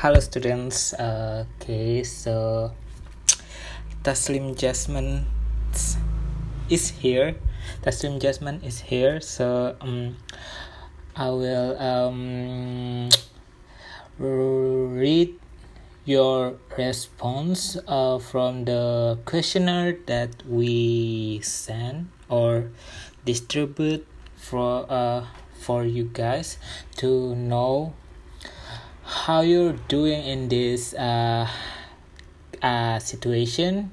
Hello students. Okay, so Taslim Jasmine is here. Taslim Jasmine is here. So um, I will um, read your response uh, from the questionnaire that we send or distribute for uh, for you guys to know how you're doing in this uh, uh, situation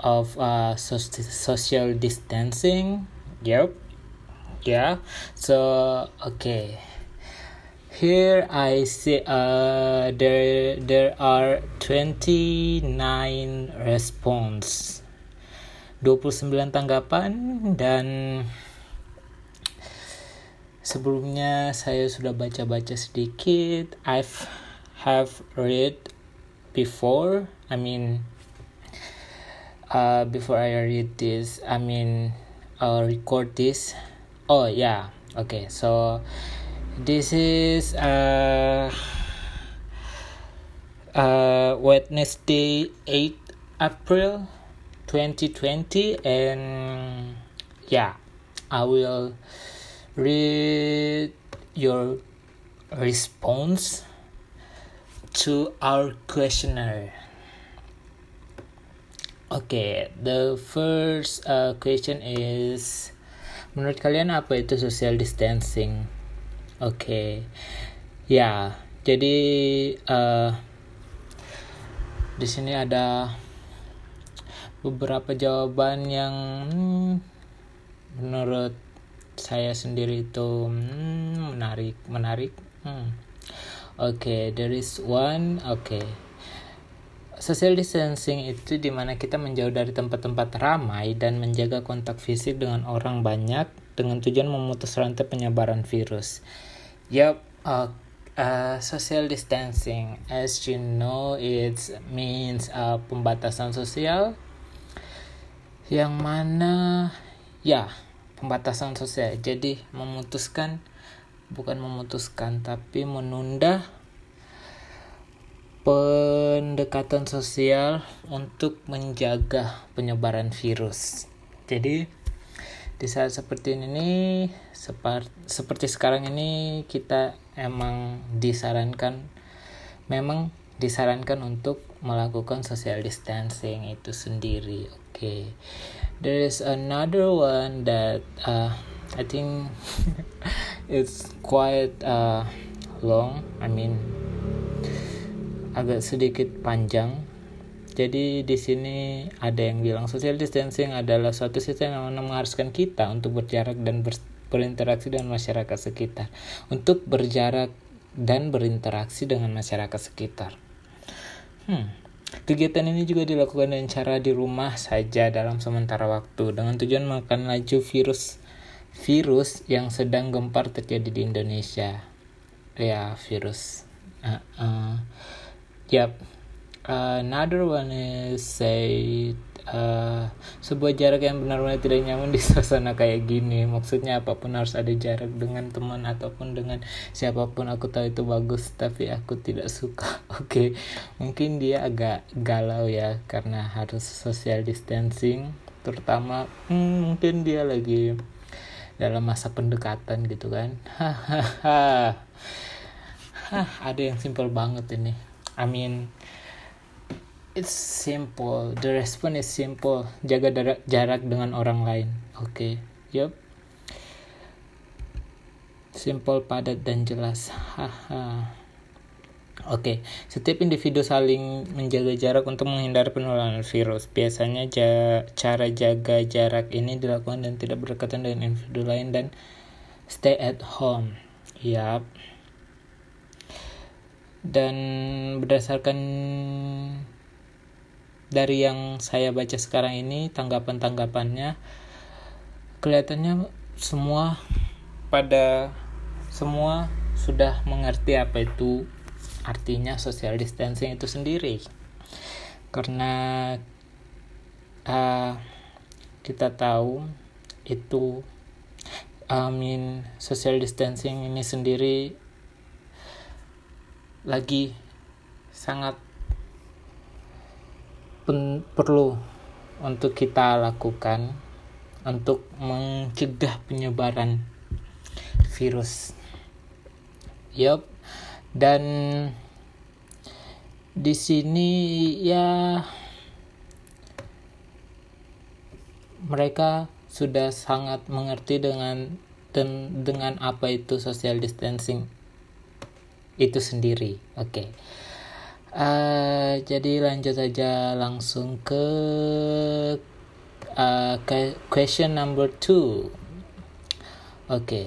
of uh, so social distancing? Yep yeah. So okay. Here i see uh there there are 29 response. 29 tanggapan dan sebelumnya saya sudah baca-baca sedikit. I've have read before. I mean uh, before I read this I mean uh, record this. Oh yeah. Okay so this is uh, uh, Wednesday 8 April 2020 and yeah I will read your response to our questionnaire. Okay, the first uh, question is menurut kalian apa itu social distancing? Oke, okay. ya, jadi uh, di sini ada beberapa jawaban yang hmm, menurut saya sendiri itu hmm, menarik menarik hmm. oke okay, there is one oke okay. social distancing itu di mana kita menjauh dari tempat-tempat ramai dan menjaga kontak fisik dengan orang banyak dengan tujuan memutus rantai penyebaran virus yep uh, uh, social distancing as you know it means uh, pembatasan sosial yang mana ya pembatasan sosial. Jadi memutuskan bukan memutuskan tapi menunda pendekatan sosial untuk menjaga penyebaran virus. Jadi di saat seperti ini seperti sekarang ini kita emang disarankan memang disarankan untuk melakukan social distancing itu sendiri. Oke. Okay there is another one that uh, I think it's quite uh, long. I mean agak sedikit panjang. Jadi di sini ada yang bilang social distancing adalah suatu sistem yang mengharuskan kita untuk berjarak dan ber, berinteraksi dengan masyarakat sekitar. Untuk berjarak dan berinteraksi dengan masyarakat sekitar. Hmm Kegiatan ini juga dilakukan dengan cara di rumah saja dalam sementara waktu dengan tujuan menekan laju virus virus yang sedang gempar terjadi di Indonesia. Ya, virus. Uh, uh, yep. Uh, another one is say uh, sebuah jarak yang benar-benar tidak nyaman di suasana kayak gini. Maksudnya apa pun harus ada jarak dengan teman ataupun dengan siapa pun. Aku tahu itu bagus tapi aku tidak suka. Oke okay. mungkin dia agak galau ya karena harus social distancing. Terutama hmm, mungkin dia lagi dalam masa pendekatan gitu kan. Hahaha ada yang simple banget ini. I mean it's simple the response is simple jaga jarak dengan orang lain oke okay. yup simple padat dan jelas haha Oke, okay. setiap individu saling menjaga jarak untuk menghindari penularan virus. Biasanya ja cara jaga jarak ini dilakukan dan tidak berdekatan dengan individu lain dan stay at home. Yap. Dan berdasarkan dari yang saya baca sekarang ini tanggapan-tanggapannya kelihatannya semua pada semua sudah mengerti apa itu artinya social distancing itu sendiri. Karena uh, kita tahu itu I mean social distancing ini sendiri lagi sangat pen perlu untuk kita lakukan untuk mencegah penyebaran virus. Yup. Dan di sini ya mereka sudah sangat mengerti dengan dan dengan apa itu social distancing itu sendiri. Oke. Okay. Uh, jadi lanjut aja langsung ke uh, question number two. Oke. Okay.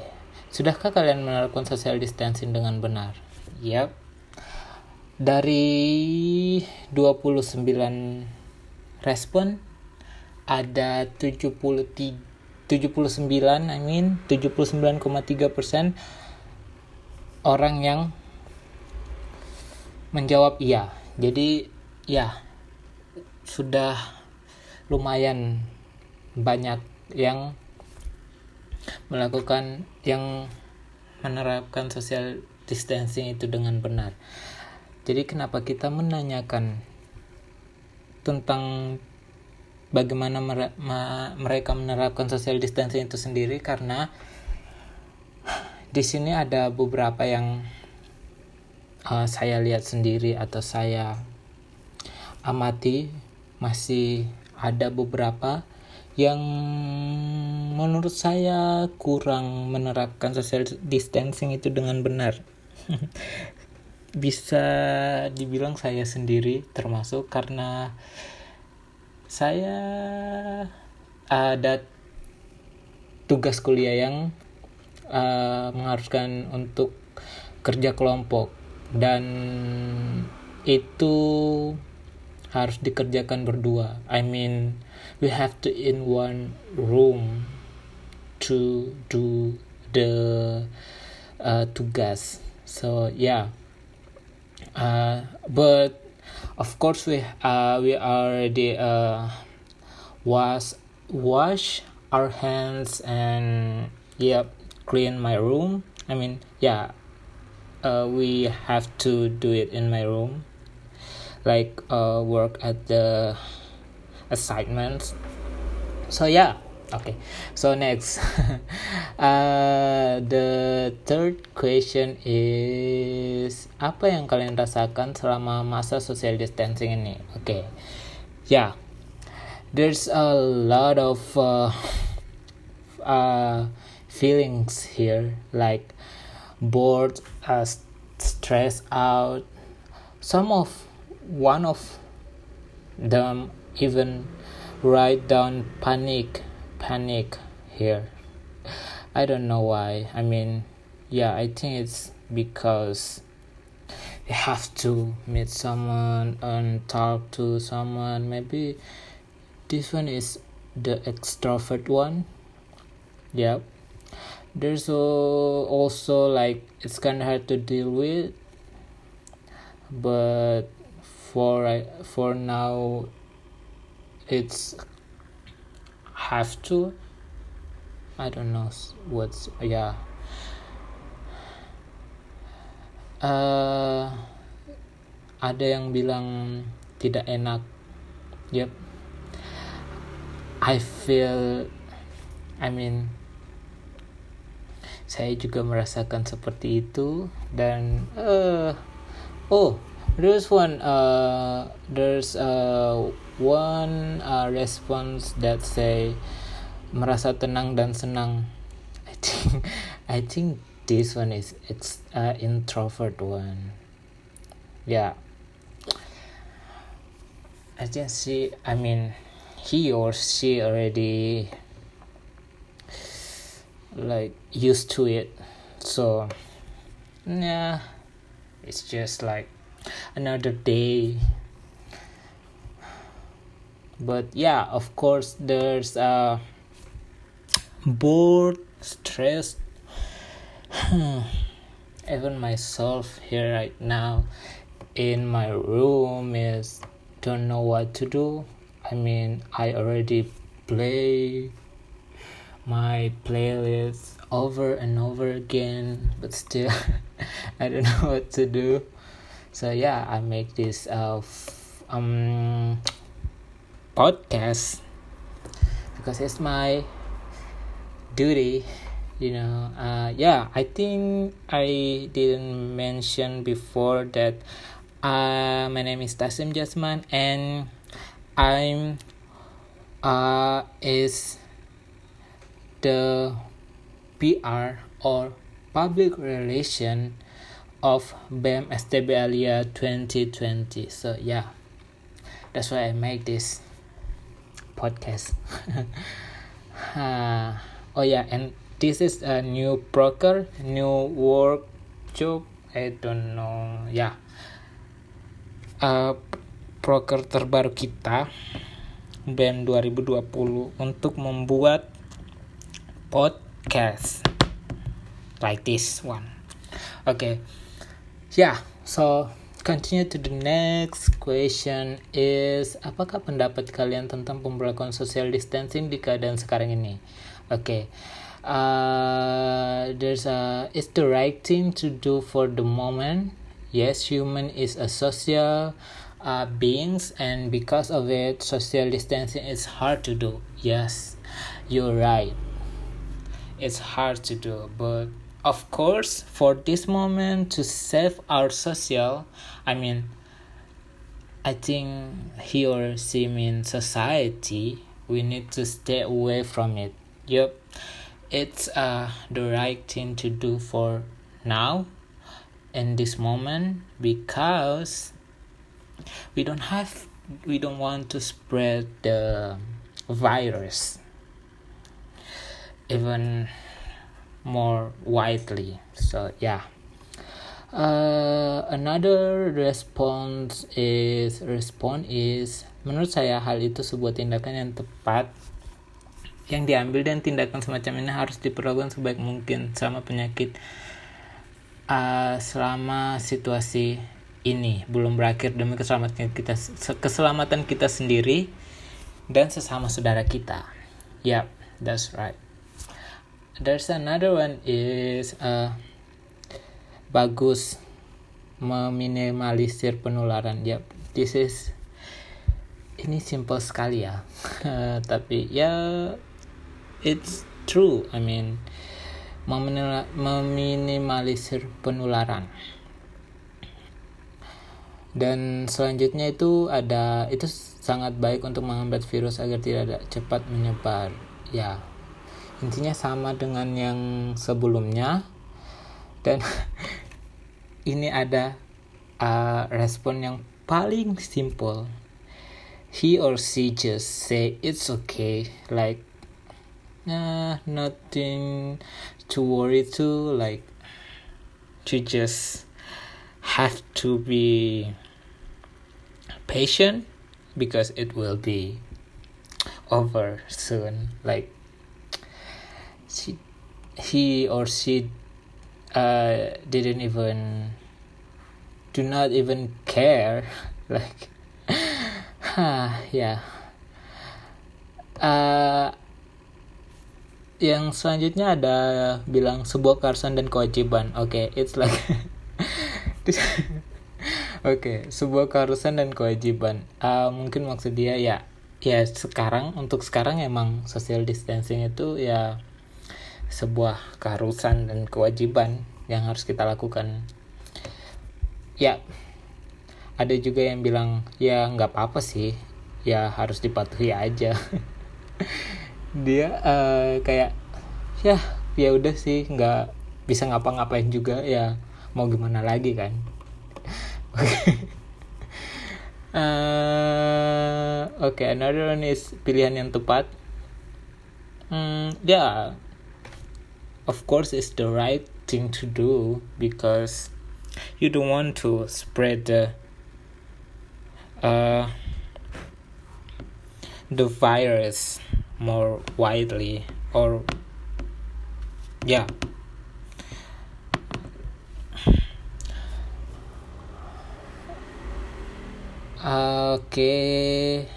Sudahkah kalian menerapkan social distancing dengan benar? Yap. Dari 29 respon ada 73 79 I mean 79,3 persen orang yang menjawab iya. Jadi ya sudah lumayan banyak yang melakukan yang menerapkan social distancing itu dengan benar. Jadi kenapa kita menanyakan tentang bagaimana mereka menerapkan social distancing itu sendiri? Karena di sini ada beberapa yang uh, saya lihat sendiri atau saya amati masih ada beberapa yang menurut saya kurang menerapkan social distancing itu dengan benar. Bisa dibilang saya sendiri termasuk karena saya ada tugas kuliah yang uh, mengharuskan untuk kerja kelompok dan itu harus dikerjakan berdua. I mean, we have to in one room to do the uh, tugas. So yeah, uh, but of course we uh we already uh wash wash our hands and yeah clean my room i mean yeah uh we have to do it in my room. Like uh work at the assignments. So yeah. Okay. So next. Uh, the third question is apa yang kalian rasakan selama masa social distancing ini? Okay. yeah. There's a lot of uh, uh, feelings here. Like bored uh, stressed out some of one of them even write down panic panic here. I don't know why. I mean, yeah, I think it's because you have to meet someone and talk to someone. Maybe this one is the extrovert one. Yep. There's also like it's kind of hard to deal with, but for for now, it's have to. I don't know what's yeah. Uh, ada yang bilang tidak enak. Yep I feel I mean saya juga merasakan seperti itu dan uh, oh there's one uh, there's uh, one uh, response that say merasa tenang dan senang. I think I think this one is it's uh, introvert one. Yeah. I think she I mean he or she already like used to it. So yeah it's just like another day. But yeah of course there's uh bored stressed even myself here right now in my room is don't know what to do. I mean i already play my playlist over and over again but still i don't know what to do. So yeah i make this uh, um podcast because it's my duty you know. Uh, yeah i think i didn't mention before that uh, my name is tasim jasman and i'm uh, is the pr or public relation of BEM STB Alia 2020 so yeah. That's why I make this podcast. Uh, oh yeah. And this is a new broker new work job I don't know. Yeah. uh, broker terbaru kita BEM 2020 untuk membuat podcast. Like this one. Okay. Yeah so continue to the next question is apakah pendapat kalian tentang pemberlakuan social distancing di keadaan sekarang ini? Oke okay. uh, there's a it's the right thing to do for the moment. Yes human is a social uh, beings and because of it social distancing is hard to do. Yes you're right it's hard to do but of course for this moment to save our social i mean i think he or she society we need to stay away from it. Yep it's uh, the right thing to do for now in this moment because we don't have we don't want to spread the virus even more widely. So yeah. Uh, another response is response is menurut saya hal itu sebuah tindakan yang tepat yang diambil dan tindakan semacam ini harus diperlakukan sebaik mungkin sama penyakit uh, selama situasi ini. Belum berakhir demi keselamatan kita keselamatan kita sendiri dan sesama saudara kita. Yap, that's right there's another one is uh, bagus meminimalisir penularan. Ya this is ini simple sekali ya. Tapi ya it's true. I mean meminimalisir penularan. Dan selanjutnya itu ada itu sangat baik untuk menghambat virus agar tidak cepat menyebar. Ya intinya sama dengan yang sebelumnya. Dan ini ada uh, respon yang paling simple. He or she just say it's okay like nah nothing to worry to like to just have to be patient because it will be over soon like she he or she uh, didn't even do not even care like ha ya uh, yang selanjutnya ada bilang sebuah keharusan dan kewajiban. Oke okay, it's like oke okay, sebuah keharusan dan kewajiban. Uh, mungkin maksud dia ya ya sekarang untuk sekarang emang social distancing itu ya sebuah keharusan dan kewajiban yang harus kita lakukan. Ya ada juga yang bilang ya nggak apa-apa sih. Ya harus dipatuhi aja. Dia uh, kayak ya ya udah sih nggak bisa ngapa-ngapain juga. Ya mau gimana lagi kan? Uh, oke okay, another one is pilihan yang tepat. Hmm, ya of course it's the right thing to do because you don't want to spread the uh, the virus more widely or yeah. Okay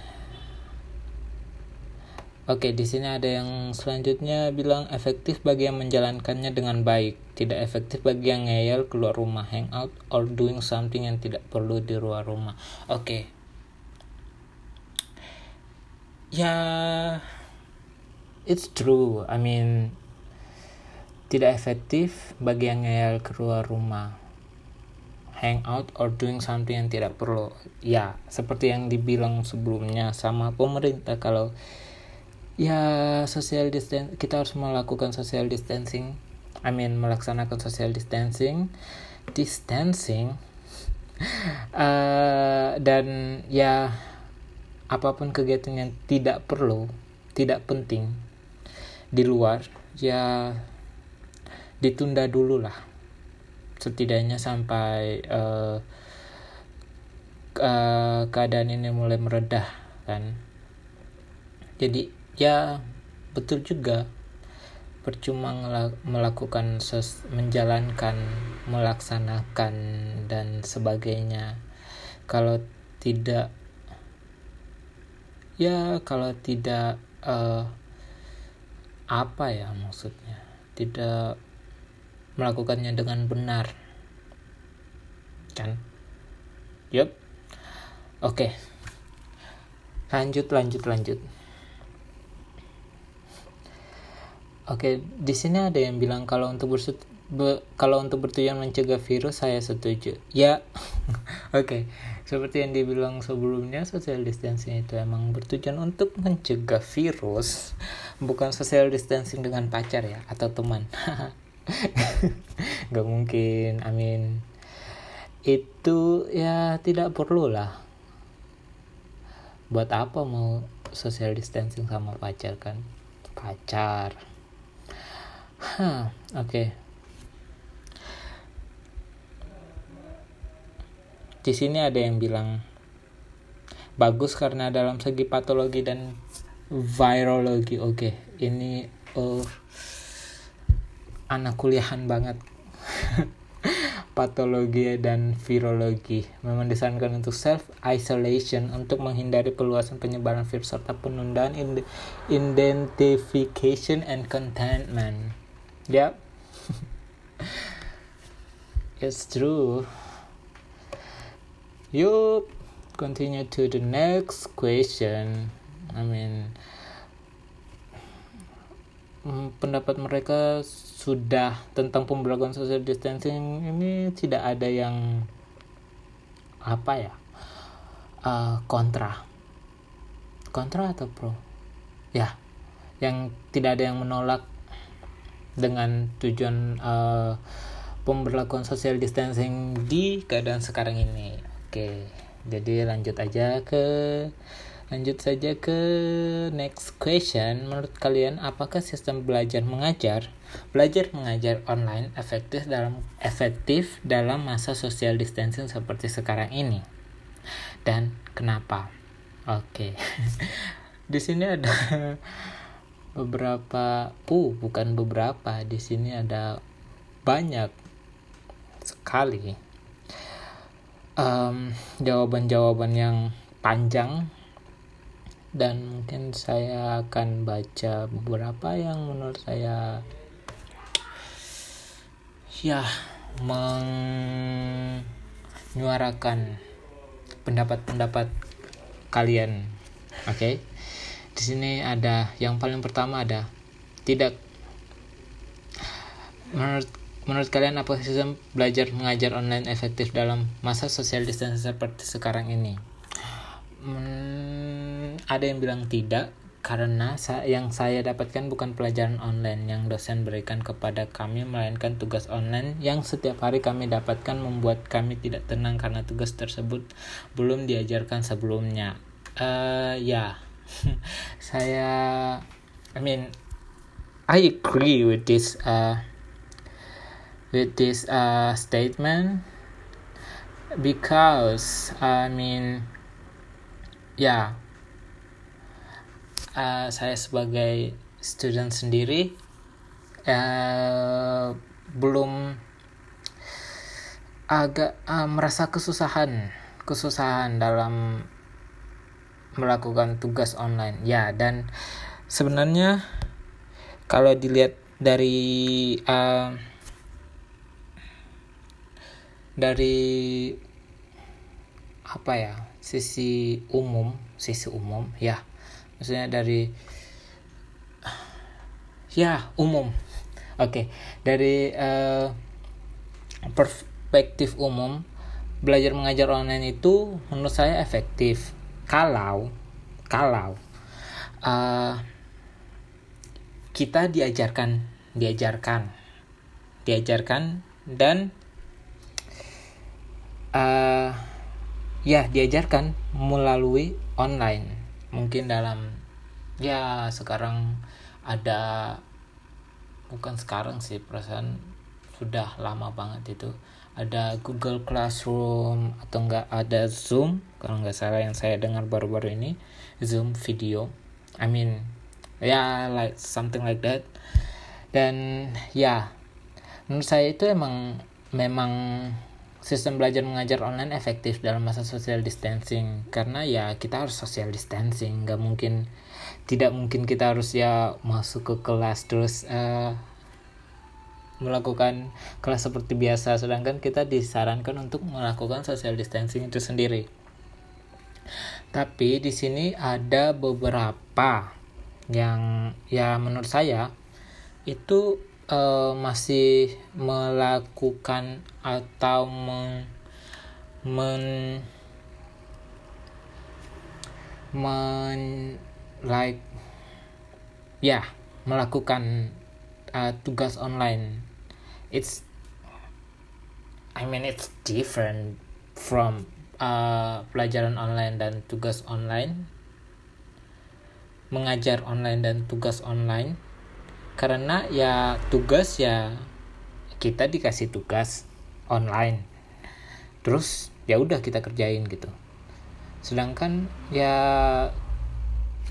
Oke, di sini ada yang selanjutnya bilang efektif bagi yang menjalankannya dengan baik, tidak efektif bagi yang ngeyel keluar rumah, hangout, or doing something yang tidak perlu di luar rumah. Oke. Ya, it's true. I mean, tidak efektif bagi yang ngeyel keluar rumah hangout or doing something yang tidak perlu ya seperti yang dibilang sebelumnya sama pemerintah kalau ya social distance kita harus melakukan social distancing. I mean melaksanakan social distancing. Distancing? Uh, dan ya apa pun kegiatan yang tidak perlu tidak penting di luar ya ditunda dulu lah. Setidaknya sampai uh, uh, keadaan ini mulai meredah kan? Jadi ya betul juga. Percuma melakukan menjalankan melaksanakan dan sebagainya. Kalau tidak ya kalau tidak uh, apa ya maksudnya? Tidak melakukannya dengan benar. Kan? Yup. Oke. Okay. lanjut lanjut lanjut Oke, di sini ada yang bilang kalau untuk bersut be, kalau untuk bertujuan mencegah virus saya setuju. Ya, oke. Okay. Seperti yang dibilang sebelumnya, social distancing itu emang bertujuan untuk mencegah virus, bukan social distancing dengan pacar ya atau teman. Gak mungkin, amin. Itu ya tidak perlu lah. Buat apa mau social distancing sama pacar kan? Pacar Huh, oke. Okay. Di sini ada yang bilang bagus karena dalam segi patologi dan virologi. Oke, okay. ini oh anak kuliahan banget. patologi dan virologi memang disarankan untuk self isolation untuk menghindari peluasan penyebaran virus serta penundaan identification and containment Yep. it's true. You continue to the next question. I mean, mm, pendapat mereka sudah tentang pemberlakuan social distancing ini tidak ada yang apa ya uh, kontra kontra atau pro ya yang tidak ada yang menolak dengan tujuan uh, pemberlakuan social distancing di keadaan sekarang ini. Oke, jadi lanjut aja ke lanjut saja ke next question. Menurut kalian apakah sistem belajar mengajar belajar mengajar online efektif dalam efektif dalam masa social distancing seperti sekarang ini? Dan kenapa? Oke. di sini ada beberapa uh bukan beberapa di sini ada banyak sekali um, jawaban-jawaban yang panjang dan mungkin saya akan baca beberapa yang menurut saya ya menyuarakan pendapat-pendapat kalian oke okay? Di sini ada yang paling pertama ada tidak menurut menurut kalian apa sistem belajar mengajar online efektif dalam masa social distancing seperti sekarang ini? Hmm, ada yang bilang tidak karena yang saya dapatkan bukan pelajaran online yang dosen berikan kepada kami melainkan tugas online yang setiap hari kami dapatkan membuat kami tidak tenang karena tugas tersebut belum diajarkan sebelumnya. Uh, ya saya I mean I agree with this uh, with this uh, statement because I mean ya yeah, uh, saya sebagai student sendiri uh, belum agak uh, merasa kesusahan kesusahan dalam melakukan tugas online. Ya dan sebenarnya kalau dilihat dari uh, dari apa ya sisi umum sisi umum ya. Maksudnya dari ya umum. Oke okay. dari uh, perspektif umum belajar mengajar online itu menurut saya efektif kalau kalau uh, kita diajarkan diajarkan diajarkan dan uh, ya diajarkan melalui online. Mungkin dalam ya sekarang ada bukan sekarang sih perasaan sudah lama banget itu ada Google Classroom atau enggak ada Zoom kalau nggak salah yang saya dengar baru-baru ini Zoom video. I mean ya yeah, like something like that. Dan ya yeah, menurut saya itu emang memang sistem belajar mengajar online efektif dalam masa social distancing. Karena ya kita harus social distancing. Nggak mungkin tidak mungkin kita harus ya masuk ke kelas terus uh, melakukan kelas seperti biasa. Sedangkan kita disarankan untuk melakukan social distancing itu sendiri. Tapi di sini ada beberapa yang ya menurut saya itu uh, masih melakukan atau men, men men like ya melakukan uh, tugas online it's I mean it's different from uh, pelajaran online dan tugas online. Mengajar online dan tugas online. Karena ya tugas ya kita dikasih tugas online. Terus ya udah kita kerjain gitu. Sedangkan ya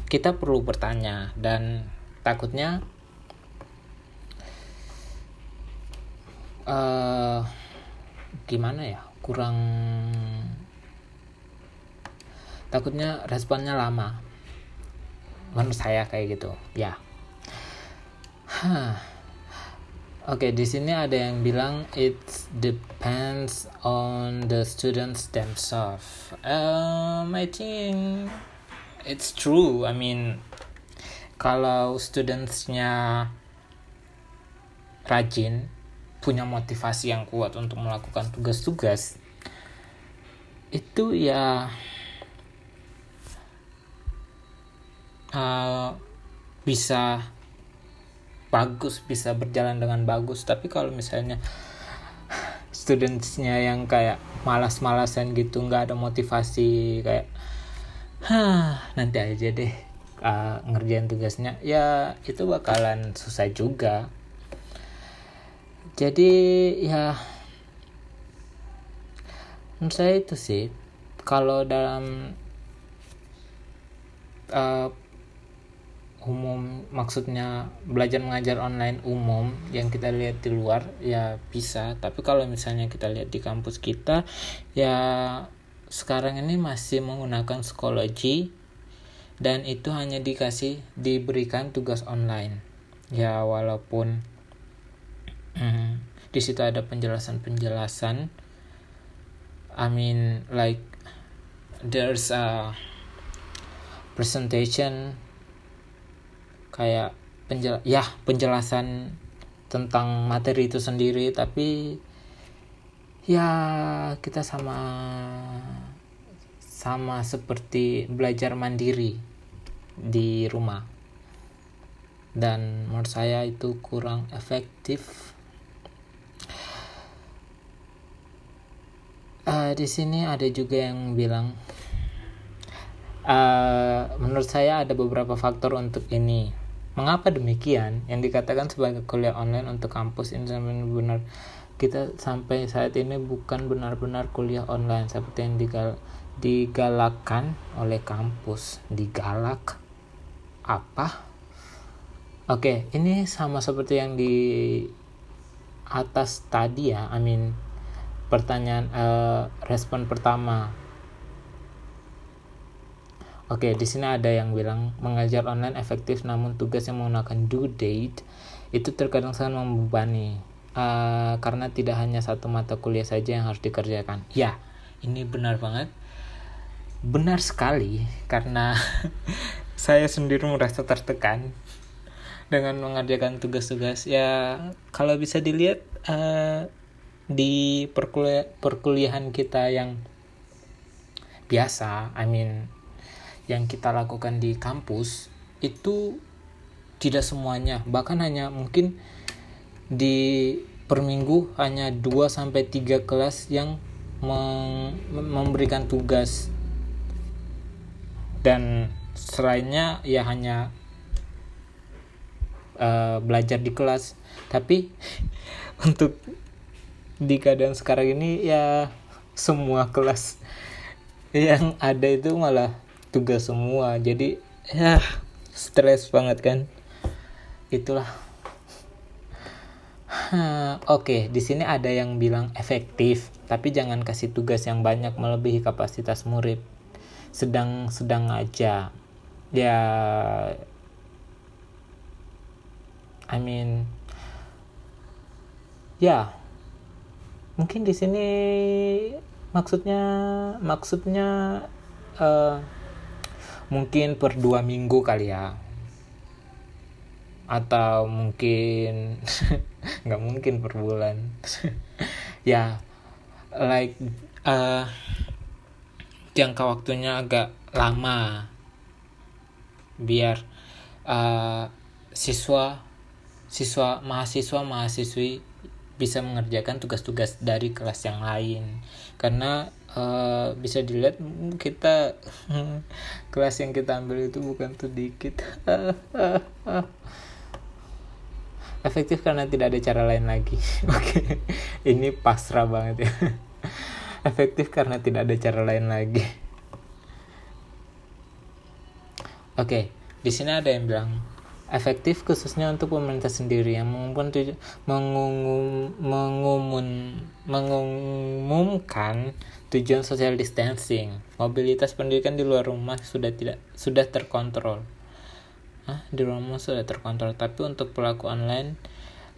kita perlu bertanya dan takutnya uh, gimana ya kurang takutnya responnya lama menurut saya kayak gitu ya huh. Oke, okay, di sini ada yang bilang it depends on the students themselves. Um, I think it's true. I mean, kalau studentsnya rajin, punya motivasi yang kuat untuk melakukan tugas-tugas itu ya uh, bisa bagus bisa berjalan dengan bagus. Tapi kalau misalnya studentsnya yang kayak malas-malasan gitu nggak ada motivasi kayak Hah, nanti aja deh uh, ngerjain tugasnya ya itu bakalan susah juga jadi ya menurut saya itu sih kalau dalam uh, umum maksudnya belajar mengajar online umum yang kita lihat di luar ya bisa. Tapi kalau misalnya kita lihat di kampus kita ya sekarang ini masih menggunakan psikologi dan itu hanya dikasih diberikan tugas online. Ya walaupun Hmm. di situ ada penjelasan-penjelasan. I mean like there's a presentation kayak penjel ya penjelasan tentang materi itu sendiri tapi ya kita sama sama seperti belajar mandiri di rumah. Dan menurut saya itu kurang efektif uh, di sini ada juga yang bilang uh, menurut saya ada beberapa faktor untuk ini. Mengapa demikian? Yang dikatakan sebagai kuliah online untuk kampus ini benar kita sampai saat ini bukan benar-benar kuliah online seperti yang digal digalakkan oleh kampus. Digalak apa? Oke ini sama seperti yang di atas tadi ya I mean pertanyaan uh, respon pertama Oke, di sini ada yang bilang mengajar online efektif namun tugas yang menggunakan due date itu terkadang sangat membebani uh, karena tidak hanya satu mata kuliah saja yang harus dikerjakan. Ya, ini benar banget. Benar sekali karena saya sendiri merasa tertekan dengan mengerjakan tugas-tugas. Ya, kalau bisa dilihat uh, di perkuliah perkuliahan kita yang biasa, I mean yang kita lakukan di kampus itu tidak semuanya bahkan hanya mungkin di per minggu hanya 2 sampai 3 kelas yang memberikan tugas dan selainnya ya hanya uh, belajar di kelas. Tapi untuk di keadaan sekarang ini ya semua kelas yang ada itu malah tugas semua. Jadi ya stres banget kan. Itulah. Oke okay, di sini ada yang bilang efektif tapi jangan kasih tugas yang banyak melebihi kapasitas murid. Sedang sedang aja. Ya I mean ya mungkin di sini maksudnya maksudnya uh, mungkin per dua minggu kali ya. Atau mungkin nggak mungkin per bulan. Ya like uh, jangka waktunya agak lama. Biar uh, siswa siswa mahasiswa mahasiswi bisa mengerjakan tugas-tugas dari kelas yang lain. Karena uh, bisa dilihat kita kelas yang kita ambil itu bukan sedikit efektif karena tidak ada cara lain lagi. Oke ini pasrah banget ya. Efektif karena tidak ada cara lain lagi. Oke di sini ada yang bilang efektif khususnya untuk pemerintah sendiri yang mengumumkan mengumum, mengumun, mengumumkan tujuan social distancing. Mobilitas pendidikan di luar rumah sudah tidak sudah terkontrol. Hah, di rumah sudah terkontrol, tapi untuk pelaku online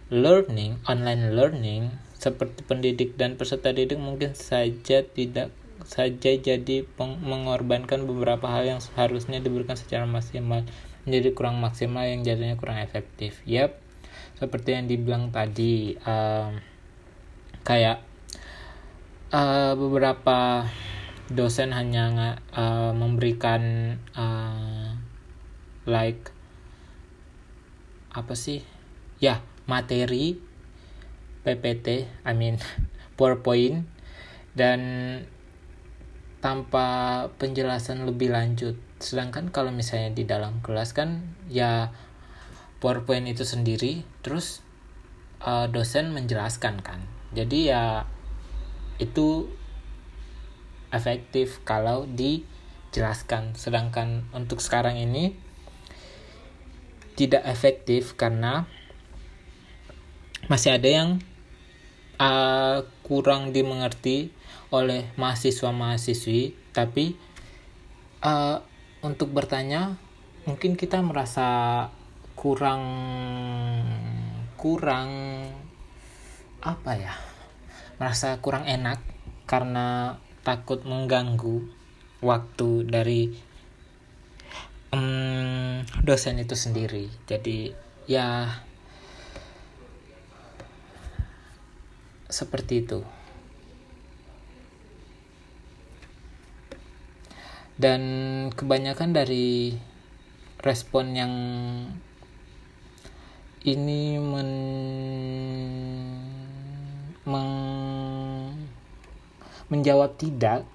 learning, online learning seperti pendidik dan peserta didik mungkin saja tidak saja jadi mengorbankan beberapa hal yang seharusnya diberikan secara maksimal menjadi kurang maksimal yang jadinya kurang efektif. Yap, seperti yang dibilang tadi, uh, kayak uh, beberapa dosen hanya uh, memberikan uh, like apa sih? Ya, materi PPT, I mean PowerPoint dan tanpa penjelasan lebih lanjut sedangkan kalau misalnya di dalam kelas kan ya PowerPoint itu sendiri terus uh, dosen menjelaskan kan. Jadi ya itu efektif kalau dijelaskan. Sedangkan untuk sekarang ini tidak efektif karena masih ada yang uh, kurang dimengerti oleh mahasiswa-mahasiswi. Tapi uh, untuk bertanya mungkin kita merasa kurang kurang apa ya merasa kurang enak karena takut mengganggu waktu dari um, dosen itu sendiri. Jadi ya seperti itu dan kebanyakan dari respon yang ini men, meng, menjawab tidak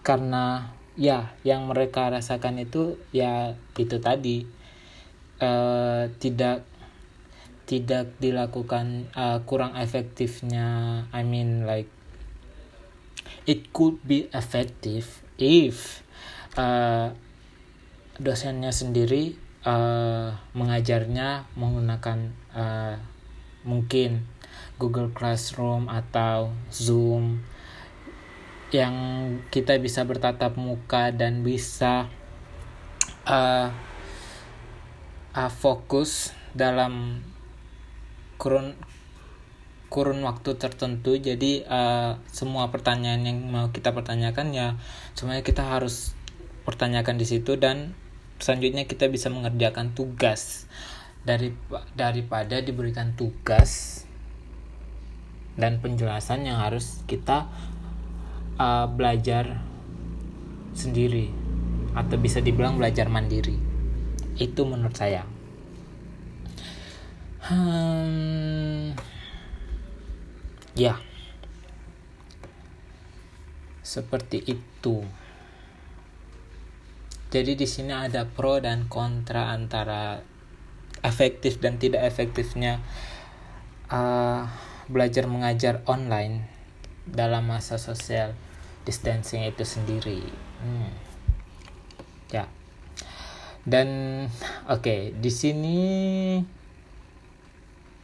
karena ya yang mereka rasakan itu ya itu tadi. Uh, tidak tidak dilakukan uh, kurang efektifnya I mean like it could be effective if uh, dosennya sendiri uh, mengajarnya menggunakan uh, mungkin Google Classroom atau Zoom yang kita bisa bertatap muka dan bisa uh, uh, fokus dalam kurun kurun waktu tertentu. Jadi uh, semua pertanyaan yang mau kita pertanyakan ya semuanya kita harus pertanyakan di situ dan selanjutnya kita bisa mengerjakan tugas. Dari daripada diberikan tugas dan penjelasan yang harus kita uh, belajar sendiri atau bisa dibilang belajar mandiri. Itu menurut saya. Hmm, ya. Seperti itu jadi di sini ada pro dan kontra antara efektif dan tidak efektifnya uh, belajar mengajar online dalam masa sosial distancing itu sendiri. Hmm. Ya. Dan oke, okay, di sini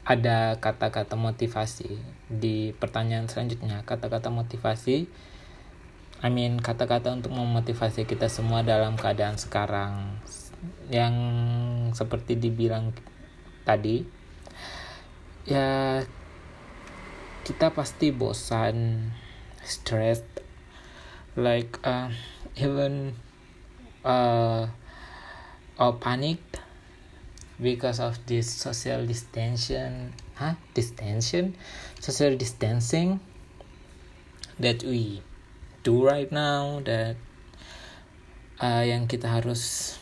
ada kata-kata motivasi di pertanyaan selanjutnya. Kata-kata motivasi I mean kata-kata untuk memotivasi kita semua dalam keadaan sekarang. Yang seperti dibilang tadi ya kita pasti bosan stressed like uh, even uh, or panic because of this social distancing huh? Distancing social distancing that we do right now that uh, yang kita harus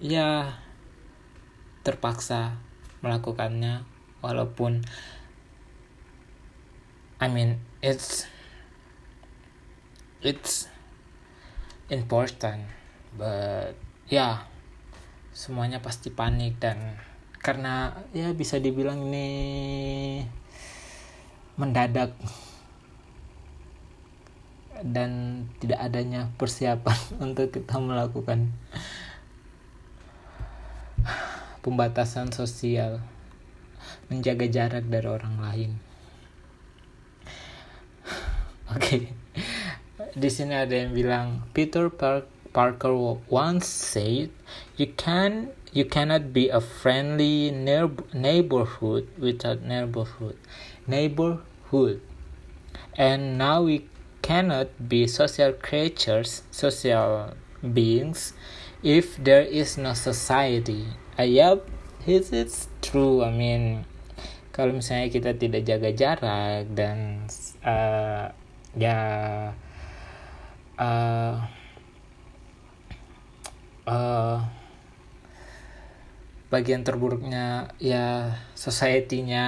ya terpaksa melakukannya. Walaupun I mean it's it's important but ya yeah, semuanya pasti panik dan karena ya bisa dibilang ini mendadak dan tidak adanya persiapan untuk kita melakukan pembatasan sosial menjaga jarak dari orang lain. Oke. Okay di sini ada yang bilang Peter Parker once said you can you cannot be a friendly neighborhood without neighborhood neighborhood. And now we cannot be social creatures social beings if there is no society. Uh, yep it is true I mean kalau misalnya kita tidak jaga jarak dan uh, ya uh, uh, bagian terburuknya ya society-nya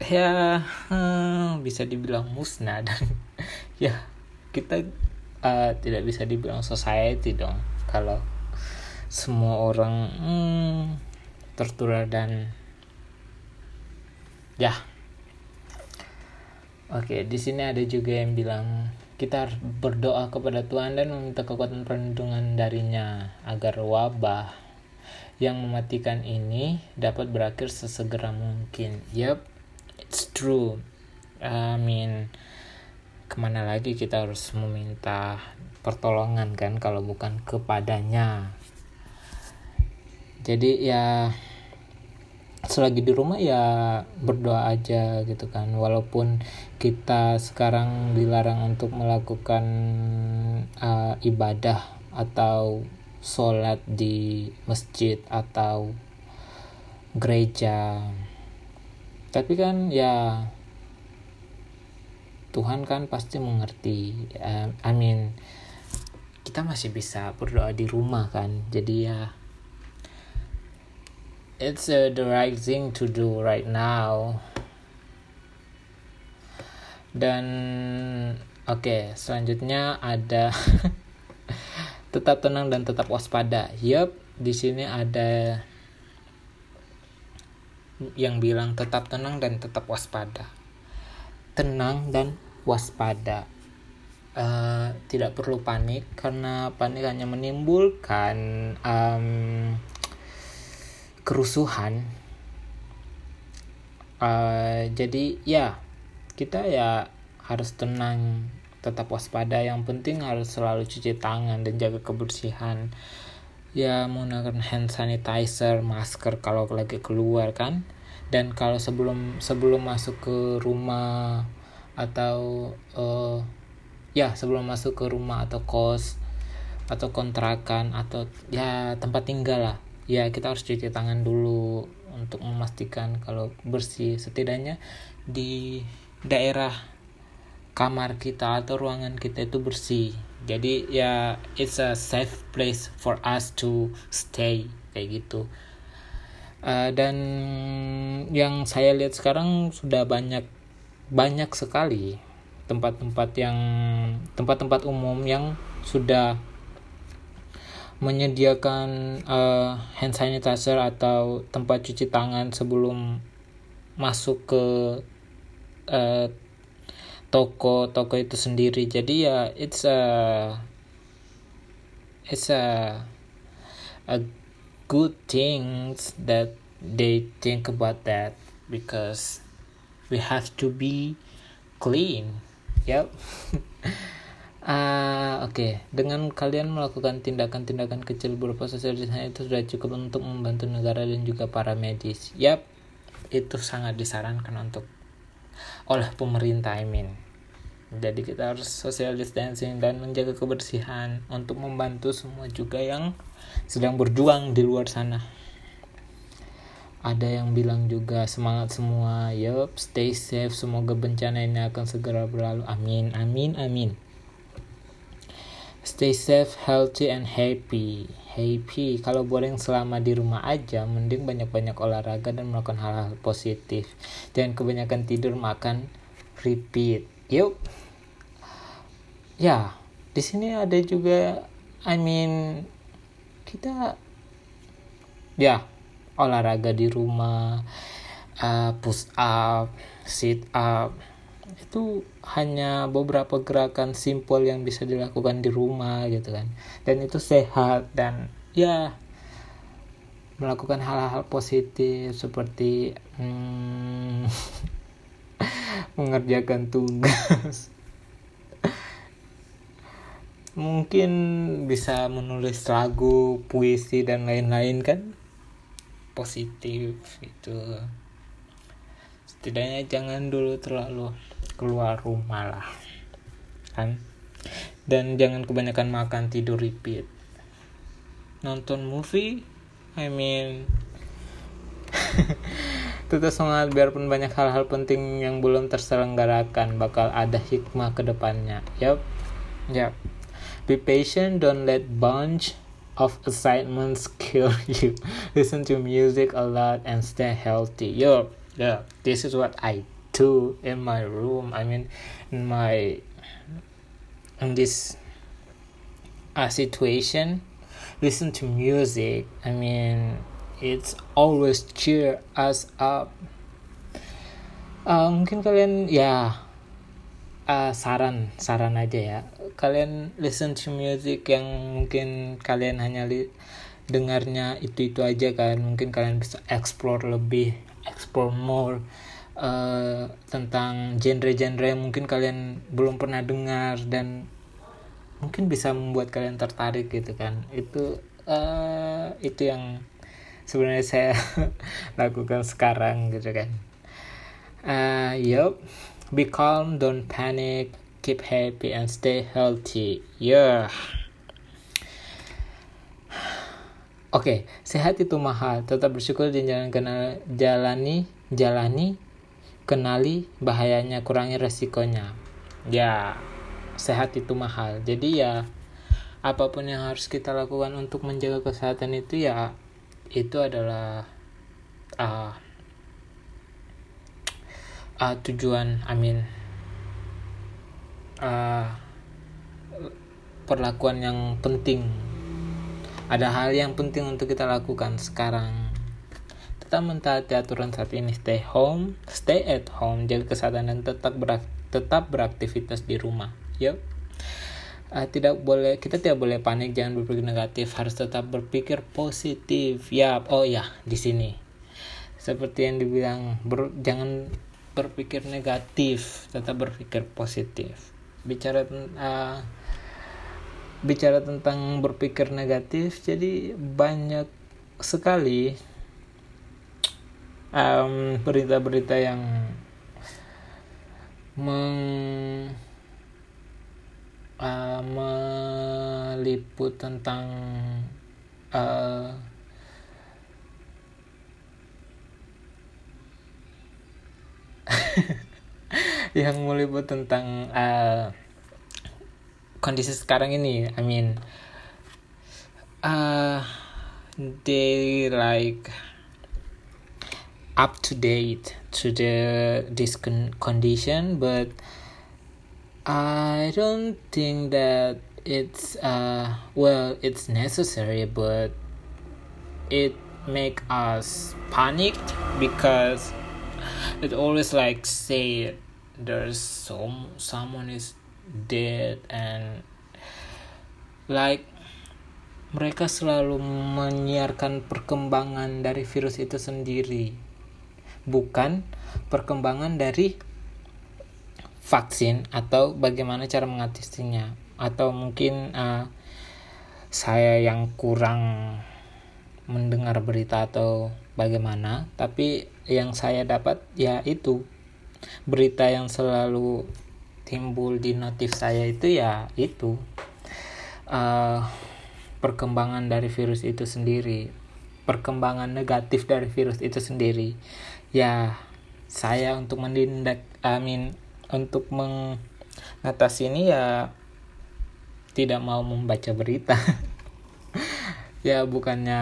ya hmm, bisa dibilang musnah dan ya kita uh, tidak bisa dibilang society dong kalau semua orang hmm, tertular dan ya oke di sini ada juga yang bilang kita berdoa kepada Tuhan dan meminta kekuatan perlindungan darinya agar wabah yang mematikan ini dapat berakhir sesegera mungkin. Yep, it's true. I mean, ke mana lagi kita harus meminta pertolongan kan kalau bukan kepadanya. Jadi ya selagi di rumah ya berdoa aja gitu kan walaupun kita sekarang dilarang untuk melakukan uh, ibadah atau sholat di masjid atau gereja tapi kan ya Tuhan kan pasti mengerti uh, mean kita masih bisa berdoa di rumah kan jadi ya it's uh, the right thing to do right now. Dan oke okay, selanjutnya ada tetap tenang dan tetap waspada. Yup di sini ada yang bilang tetap tenang dan tetap waspada. Tenang dan waspada. Uh, tidak perlu panik karena panik hanya menimbulkan um, kerusuhan. Uh, jadi ya kita ya harus tenang tetap waspada. Yang penting harus selalu cuci tangan dan jaga kebersihan. Ya menggunakan hand sanitizer masker kalau lagi keluar kan. Dan kalau sebelum sebelum masuk ke rumah atau uh, ya sebelum masuk ke rumah atau kos atau kontrakan atau ya tempat tinggal lah. Ya kita harus cuci tangan dulu untuk memastikan kalau bersih. Setidaknya di daerah kamar kita atau ruangan kita itu bersih. Jadi ya it's a safe place for us to stay kayak gitu. Uh, dan yang saya lihat sekarang sudah banyak banyak sekali tempat-tempat yang tempat-tempat umum yang sudah menyediakan uh, hand sanitizer atau tempat cuci tangan sebelum masuk ke uh, toko toko itu sendiri. Jadi ya it's a it's a a good things that they think about that because we have to be clean Yap. Uh, Oke, okay. dengan kalian melakukan tindakan-tindakan kecil berupa social distancing itu sudah cukup untuk membantu negara dan juga para medis. Yap, itu sangat disarankan untuk oleh pemerintah, I mean. Jadi kita harus social distancing dan menjaga kebersihan untuk membantu semua juga yang sedang berjuang di luar sana ada yang bilang juga semangat semua. Yup stay safe. Semoga bencana ini akan segera berlalu. Amin amin amin. Stay safe healthy and happy. Happy. Kalau boring selama di rumah aja mending banyak-banyak olahraga dan melakukan hal-hal positif. Jangan kebanyakan tidur makan repeat. Yuk ya di sini ada juga I mean kita ya olahraga di rumah uh, push up sit up. Itu hanya beberapa gerakan simpel yang bisa dilakukan di rumah gitu kan. Dan itu sehat dan ya melakukan hal-hal positif seperti hmm, mengerjakan tugas. Mungkin bisa menulis lagu puisi dan lain-lain kan positif itu setidaknya jangan dulu terlalu keluar rumah lah kan? Dan jangan kebanyakan makan tidur repeat. Nonton movie I mean tetap semangat biarpun banyak hal-hal penting yang belum terselenggarakan bakal ada hikmah ke depannya. Yep yep be patient don't let bunch of assignments kill you. Listen to music a lot and stay healthy. Yo, yeah, this is what I do in my room. I mean, in my in this uh, situation, listen to music. I mean, it's always cheer us up. Uh, mungkin kalian ya uh, saran saran aja ya. Kalian listen to music yang mungkin kalian hanya li dengarnya itu itu aja kan. Mungkin kalian bisa explore lebih explore more uh, tentang genre-genre yang mungkin kalian belum pernah dengar dan mungkin bisa membuat kalian tertarik gitu kan. Itu uh, itu yang sebenarnya saya lakukan sekarang gitu kan. Uh, yup Be calm, don't panic, keep happy and stay healthy. Yeah. Oke, okay, sehat itu mahal. Tetap bersyukur dan jalan kenal, jalani, jalani, kenali bahayanya, kurangi resikonya. Ya, sehat itu mahal. Jadi ya, apa pun yang harus kita lakukan untuk menjaga kesehatan itu ya, itu adalah uh, uh, tujuan amin. Uh, perlakuan yang penting. Ada hal yang penting untuk kita lakukan sekarang. Tetap mentaati aturan saat ini. Stay home stay at home. Jaga kesehatan dan tetap berak tetap beraktivitas di rumah. Yuk uh, tidak boleh kita tidak boleh panik. Jangan berpikir negatif. Harus tetap berpikir positif. Ya oh ya. Di sini. Seperti yang dibilang ber, jangan berpikir negatif tetap berpikir positif. Bicara uh, bicara tentang berpikir negatif jadi banyak sekali um, berita-berita yang meng uh, meliput tentang uh, yang meliput tentang uh, kondisi sekarang ini I mean uh, they like up to date to the this con condition but I don't think that it's uh well it's necessary but it make us panicked because it always like say there's some someone is dead and like mereka selalu menyiarkan perkembangan dari virus itu sendiri. Bukan perkembangan dari vaksin atau bagaimana cara mengatasinya. Atau mungkin uh, saya yang kurang mendengar berita atau bagaimana tapi yang saya dapat ya itu. Berita yang selalu timbul di notif saya itu ya itu. Uh, perkembangan dari virus itu sendiri. Perkembangan negatif dari virus itu sendiri. Ya saya untuk menindak mean untuk mengatasi ini ya tidak mau membaca berita. Ya bukannya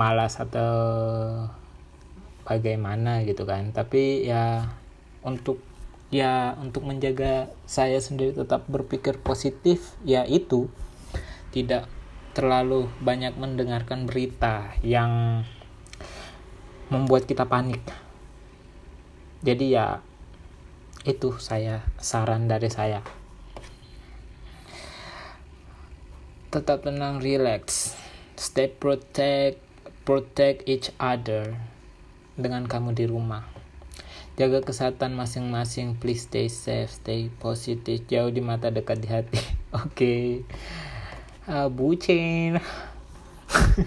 malas atau bagaimana gitu kan. Tapi ya untuk ya untuk menjaga saya sendiri tetap berpikir positif ya itu tidak terlalu banyak mendengarkan berita yang membuat kita panik. Jadi ya itu saya saran dari saya. Tetap tenang relax. Stay protect protect each other dengan kamu di rumah Jaga kesehatan masing-masing. Please stay safe, stay positif. Jauh di mata, dekat di hati. Oke. okay. Uh, bucin. Oke.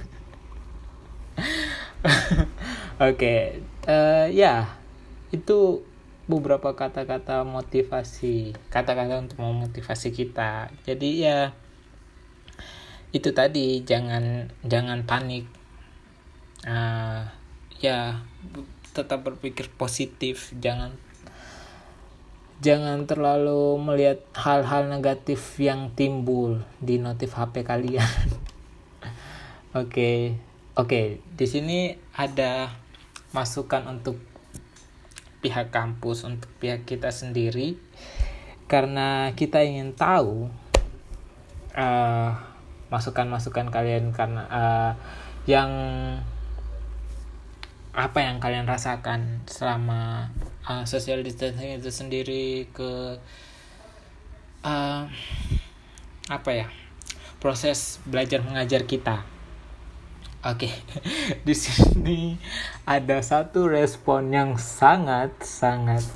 okay. Uh, ya. Itu beberapa kata-kata motivasi. Kata-kata untuk memotivasi kita. Jadi ya itu tadi jangan jangan panik. Uh, ya tetap berpikir positif jangan jangan terlalu melihat hal-hal negatif yang timbul di notif HP kalian. Oke, oke. Okay. Di sini ada masukan untuk pihak kampus, untuk pihak kita sendiri, karena kita ingin tahu uh, masukan-masukan kalian karena uh, yang apa yang kalian rasakan selama uh, social distancing itu sendiri ke uh, apa ya proses belajar mengajar kita oke okay. di sini ada satu respon yang sangat sangat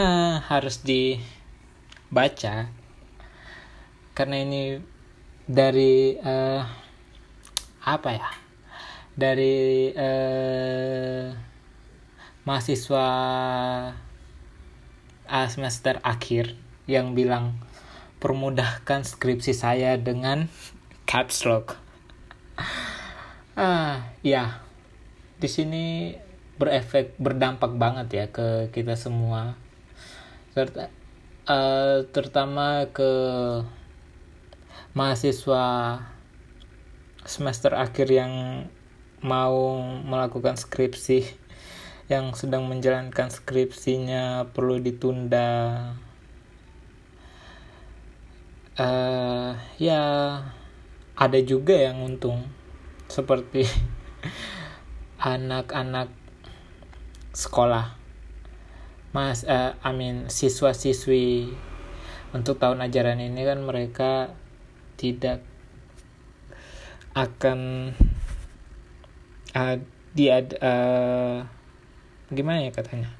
ha, harus dibaca karena ini dari uh, apa ya dari eh, mahasiswa uh, semester akhir yang bilang permudahkan skripsi saya dengan caps lock. ah, ya. Di sini berefek berdampak banget ya ke kita semua. Serta, uh, terutama ke mahasiswa semester akhir yang mau melakukan skripsi yang sedang menjalankan skripsinya perlu ditunda. Uh, ya ada juga yang untung seperti anak-anak sekolah. Mas uh, I mean siswa-siswi. Untuk tahun ajaran ini kan mereka tidak akan uh, dia uh, gimana ya katanya?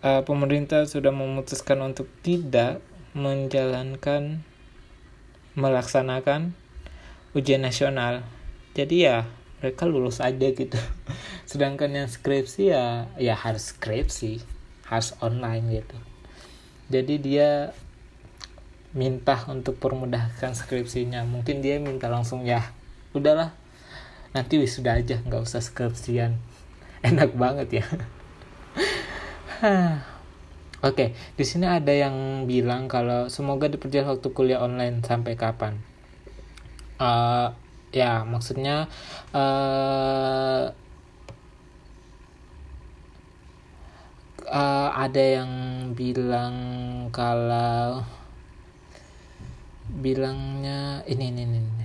Uh, pemerintah sudah memutuskan untuk tidak menjalankan melaksanakan ujian nasional. Jadi ya mereka lulus aja gitu. Sedangkan yang skripsi ya ya harus skripsi harus online gitu. Jadi dia minta untuk permudahkan skripsinya. Mungkin dia minta langsung ya udahlah nanti wisuda aja nggak usah skripsian enak banget ya. Oke, okay, di sini ada yang bilang kalau semoga diperjelas waktu kuliah online sampai kapan. Uh, ya, maksudnya uh, uh, ada yang bilang kalau bilangnya ini ini ini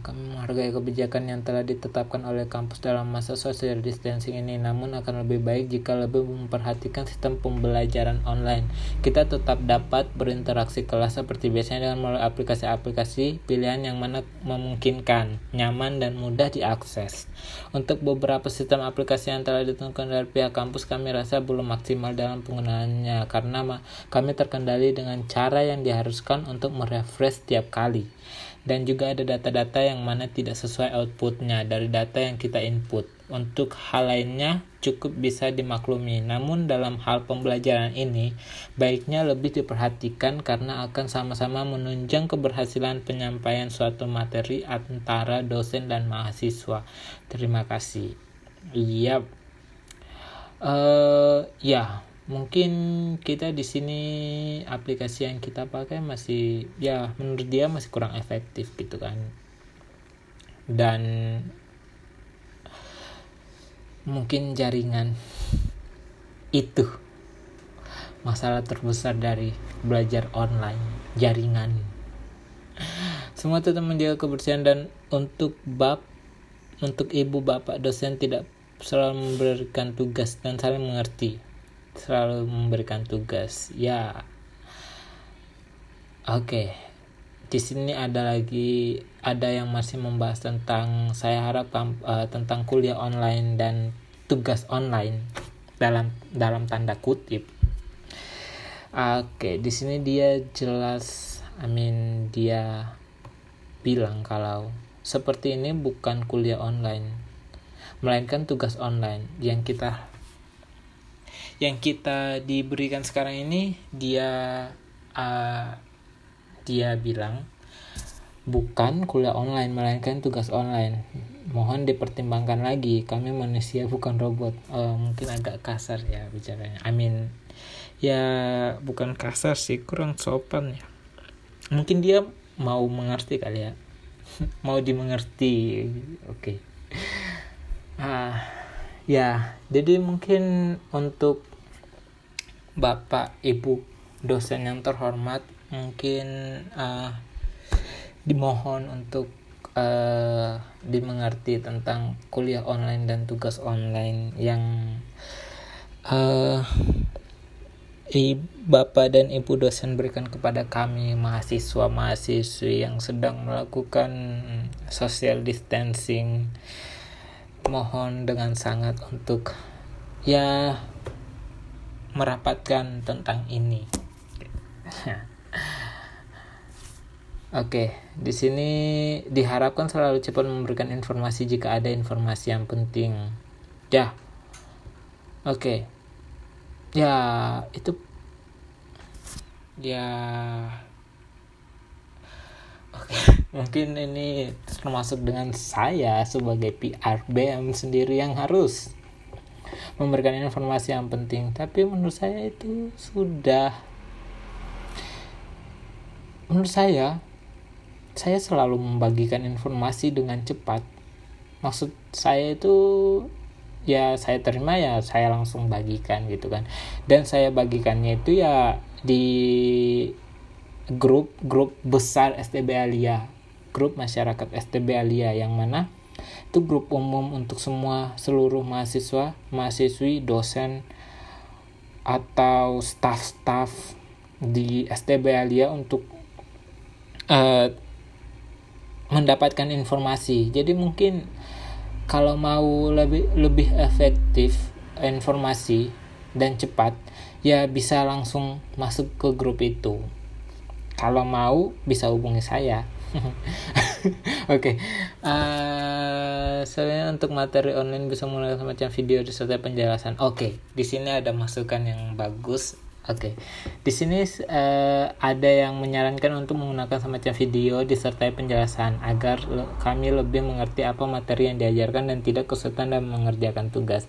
kami menghargai kebijakan yang telah ditetapkan oleh kampus dalam masa social distancing ini namun akan lebih baik jika lebih memperhatikan sistem pembelajaran online. Kita tetap dapat berinteraksi kelas seperti biasanya dengan melalui aplikasi-aplikasi pilihan yang mana memungkinkan nyaman dan mudah diakses. Untuk beberapa sistem aplikasi yang telah ditentukan dari pihak kampus kami rasa belum maksimal dalam penggunaannya karena kami terkendali dengan cara yang diharuskan untuk merefresh setiap kali dan juga ada data-data yang mana tidak sesuai outputnya dari data yang kita input. Untuk hal lainnya cukup bisa dimaklumi, namun dalam hal pembelajaran ini baiknya lebih diperhatikan karena akan sama-sama menunjang keberhasilan penyampaian suatu materi antara dosen dan mahasiswa. Terima kasih. Iya. Yep. Uh, ya, mungkin kita di sini aplikasi yang kita pakai masih ya menurut dia masih kurang efektif gitu kan. Dan mungkin jaringan itu masalah terbesar dari belajar online jaringan. Semua tetap menjaga kebersihan dan untuk bab untuk ibu bapak dosen tidak selalu memberikan tugas dan saling mengerti selalu memberikan tugas. Ya. Oke. Okay. di sini ada lagi ada yang masih membahas tentang saya harap uh, tentang kuliah online dan tugas online dalam dalam tanda kutip. Oke okay, di sini dia jelas I mean dia bilang kalau seperti ini bukan kuliah online melainkan tugas online yang kita yang kita diberikan sekarang ini dia uh, dia bilang bukan kuliah online melainkan tugas online. Mohon dipertimbangkan lagi kami manusia bukan robot. Uh, mungkin agak kasar ya bicaranya. I mean ya bukan kasar sih kurang sopan ya. Mungkin dia mau mengerti kali ya. Mau dimengerti. Oke. Okay. ah ya jadi mungkin untuk bapak ibu dosen yang terhormat mungkin uh, dimohon untuk uh, dimengerti tentang kuliah online dan tugas online yang uh, bapak dan ibu dosen berikan kepada kami mahasiswa mahasiswi yang sedang melakukan social distancing. Mohon dengan sangat untuk ya merapatkan tentang ini. Oke, di sini diharapkan selalu cepat memberikan informasi jika ada informasi yang penting. Ya. Oke. Ya, itu ya Oke, mungkin ini termasuk dengan saya sebagai PR BM sendiri yang harus memberikan informasi yang penting. Tapi menurut saya itu sudah menurut saya saya selalu membagikan informasi dengan cepat. Maksud saya itu ya saya terima ya saya langsung bagikan gitu kan. Dan saya bagikannya itu ya di grup-grup besar STB Alia, grup masyarakat STB Alia yang mana itu grup umum untuk semua seluruh mahasiswa, mahasiswi, dosen atau staff-staff di STB Alia untuk uh, mendapatkan informasi. Jadi mungkin kalau mau lebih lebih efektif informasi dan cepat ya bisa langsung masuk ke grup itu kalau mau bisa hubungi saya Oke, okay. uh, eh, untuk materi online bisa menggunakan semacam video disertai penjelasan. Oke, okay. di sini ada masukan yang bagus. Oke, okay. di sini uh, ada yang menyarankan untuk menggunakan semacam video disertai penjelasan agar le kami lebih mengerti apa materi yang diajarkan dan tidak kesulitan dalam mengerjakan tugas.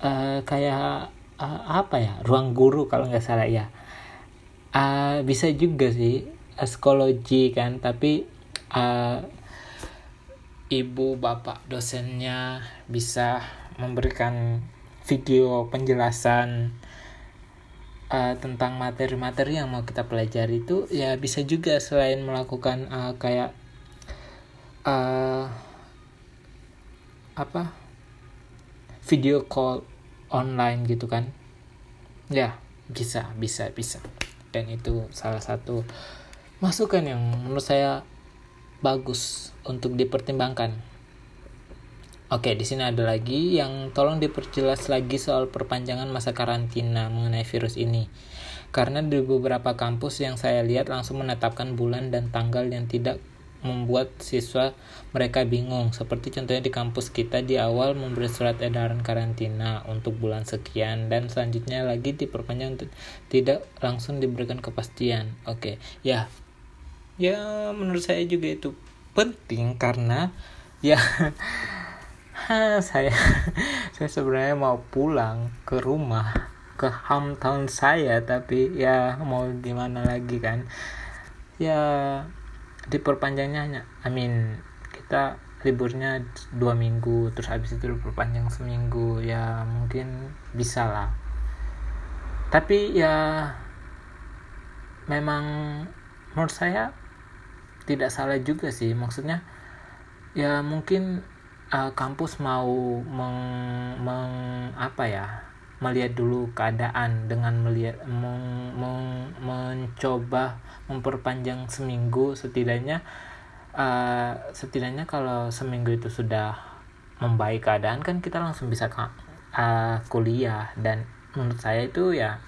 Uh, kayak uh, apa ya, ruang guru kalau nggak salah ya. Uh, bisa juga sih psikologi kan tapi uh, ibu bapak dosennya bisa memberikan video penjelasan uh, tentang materi-materi yang mau kita pelajari itu ya bisa juga selain melakukan uh, kayak uh, apa video call online gitu kan. Ya bisa bisa bisa. Dan itu salah satu masukan yang menurut saya bagus untuk dipertimbangkan. Oke, di sini ada lagi yang tolong diperjelas lagi soal perpanjangan masa karantina mengenai virus ini. Karena di beberapa kampus yang saya lihat langsung menetapkan bulan dan tanggal yang tidak membuat siswa mereka bingung. Seperti contohnya di kampus kita di awal memberi surat edaran karantina untuk bulan sekian dan selanjutnya lagi diperpanjang untuk tidak langsung diberikan kepastian. Oke, ya ya menurut saya juga itu penting karena ya saya saya sebenarnya mau pulang ke rumah ke hometown saya tapi ya mau gimana lagi kan. Ya diperpanjangnya hanya I mean kita liburnya dua minggu terus habis itu diperpanjang seminggu ya mungkin bisa lah. Tapi ya memang menurut saya tidak salah juga sih. Maksudnya ya mungkin uh, kampus mau meng, meng apa ya melihat dulu keadaan dengan melihat meng, meng, mencoba memperpanjang seminggu setidaknya uh, setidaknya kalau seminggu itu sudah membaik keadaan kan kita langsung bisa uh, kuliah. Dan menurut saya itu ya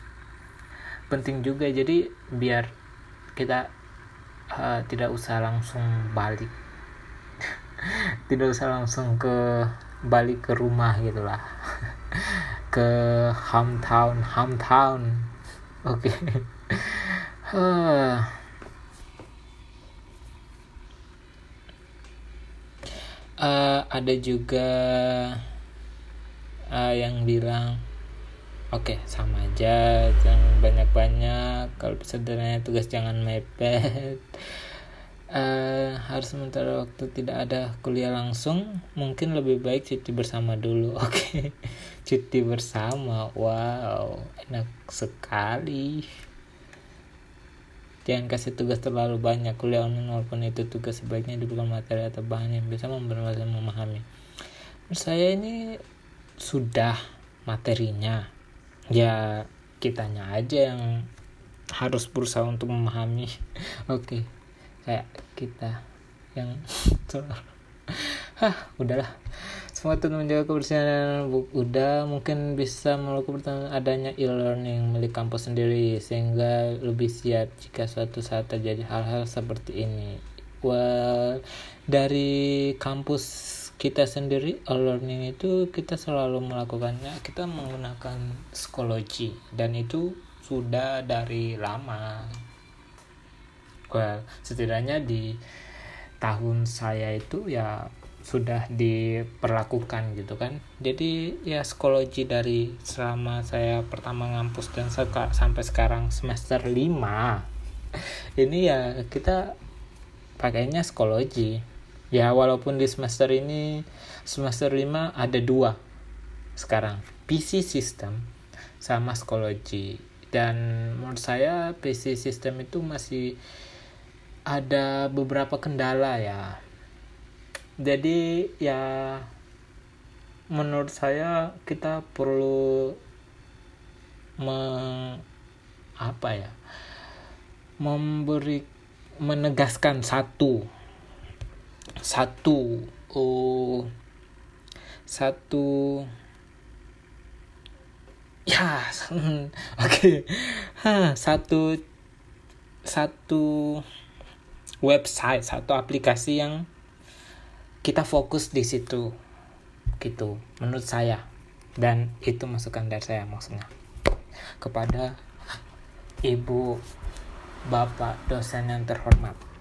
penting juga. Jadi biar kita uh, tidak usah langsung balik tidak usah langsung ke balik ke rumah gitulah ke hometown hometown oke okay. uh. uh, ada juga uh, yang bilang Oke, sama aja, jangan banyak-banyak. Kalau sederhananya tugas jangan mepet. Uh, harus sementara waktu tidak ada kuliah langsung, mungkin lebih baik cuti bersama dulu. Oke, okay. cuti bersama, wow, enak sekali. Jangan kasih tugas terlalu banyak kuliah online walaupun itu tugas sebaiknya diberikan materi atau bahan yang bisa membantu memahami. Saya ini sudah materinya ya kitanya aja yang harus berusaha untuk memahami. Oke okay. kayak kita yang hah udahlah. Semua itu menjaga kebersihan udah mungkin bisa melakukan adanya e-learning milik kampus sendiri sehingga lebih siap jika suatu saat terjadi hal-hal seperti ini. Well dari kampus kita sendiri learning itu kita selalu melakukannya kita menggunakan psikologi. Dan itu sudah dari lama. Well setidaknya di tahun saya itu ya sudah diperlakukan gitu kan. Jadi ya psikologi dari selama saya pertama ngampus dan sampai sekarang semester 5 ini ya kita pakainya psikologi ya walaupun di semester ini semester 5 ada dua sekarang. PC system sama psikologi. Dan menurut saya PC system itu masih ada beberapa kendala ya. Jadi ya menurut saya kita perlu meng, apa ya memberi menegaskan satu satu. Oh. Satu. Ya oke. Okay. satu. Satu website satu aplikasi yang kita fokus di situ. Gitu menurut saya. Dan itu masukan dari saya maksudnya. Kepada ibu bapak dosen yang terhormat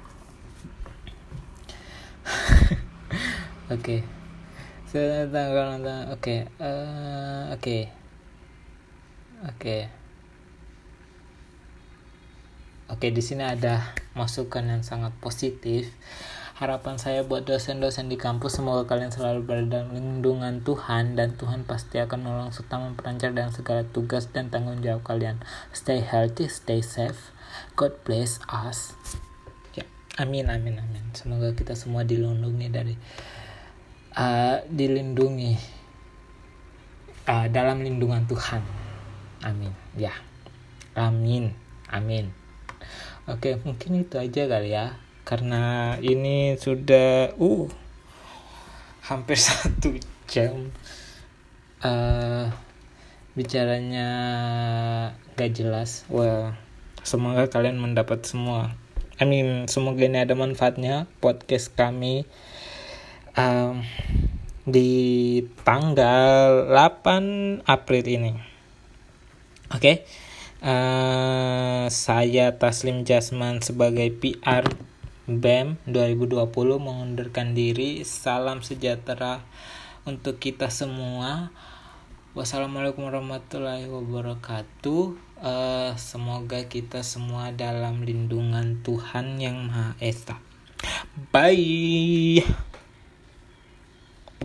oke. Oke eh, oke. Oke. Oke di sini ada masukan yang sangat positif. Harapan saya buat dosen-dosen di kampus semoga kalian selalu berada dalam lindungan Tuhan dan Tuhan pasti akan menolong serta memperlancar dalam segala tugas dan tanggung jawab kalian. Stay healthy stay safe. God bless us. Ya amin amin amin. Semoga kita semua dilindungi dari uh, dilindungi uh, dalam lindungan Tuhan. Amin. Ya. Amin. Amin. Oke mungkin itu aja kali ya. Karena ini sudah uh hampir satu jam. Uh, bicaranya gak jelas. Well semoga kalian mendapat semua. I mean semoga ini ada manfaatnya. Podcast kami um, di tanggal 8 April ini oke okay? uh, saya Taslim Jasman sebagai PR BEM 2020 mengundurkan diri. Salam sejahtera untuk kita semua. Wassalamualaikum warahmatullahi wabarakatuh. Uh, semoga kita semua dalam lindungan Tuhan yang Maha Esa. Bye.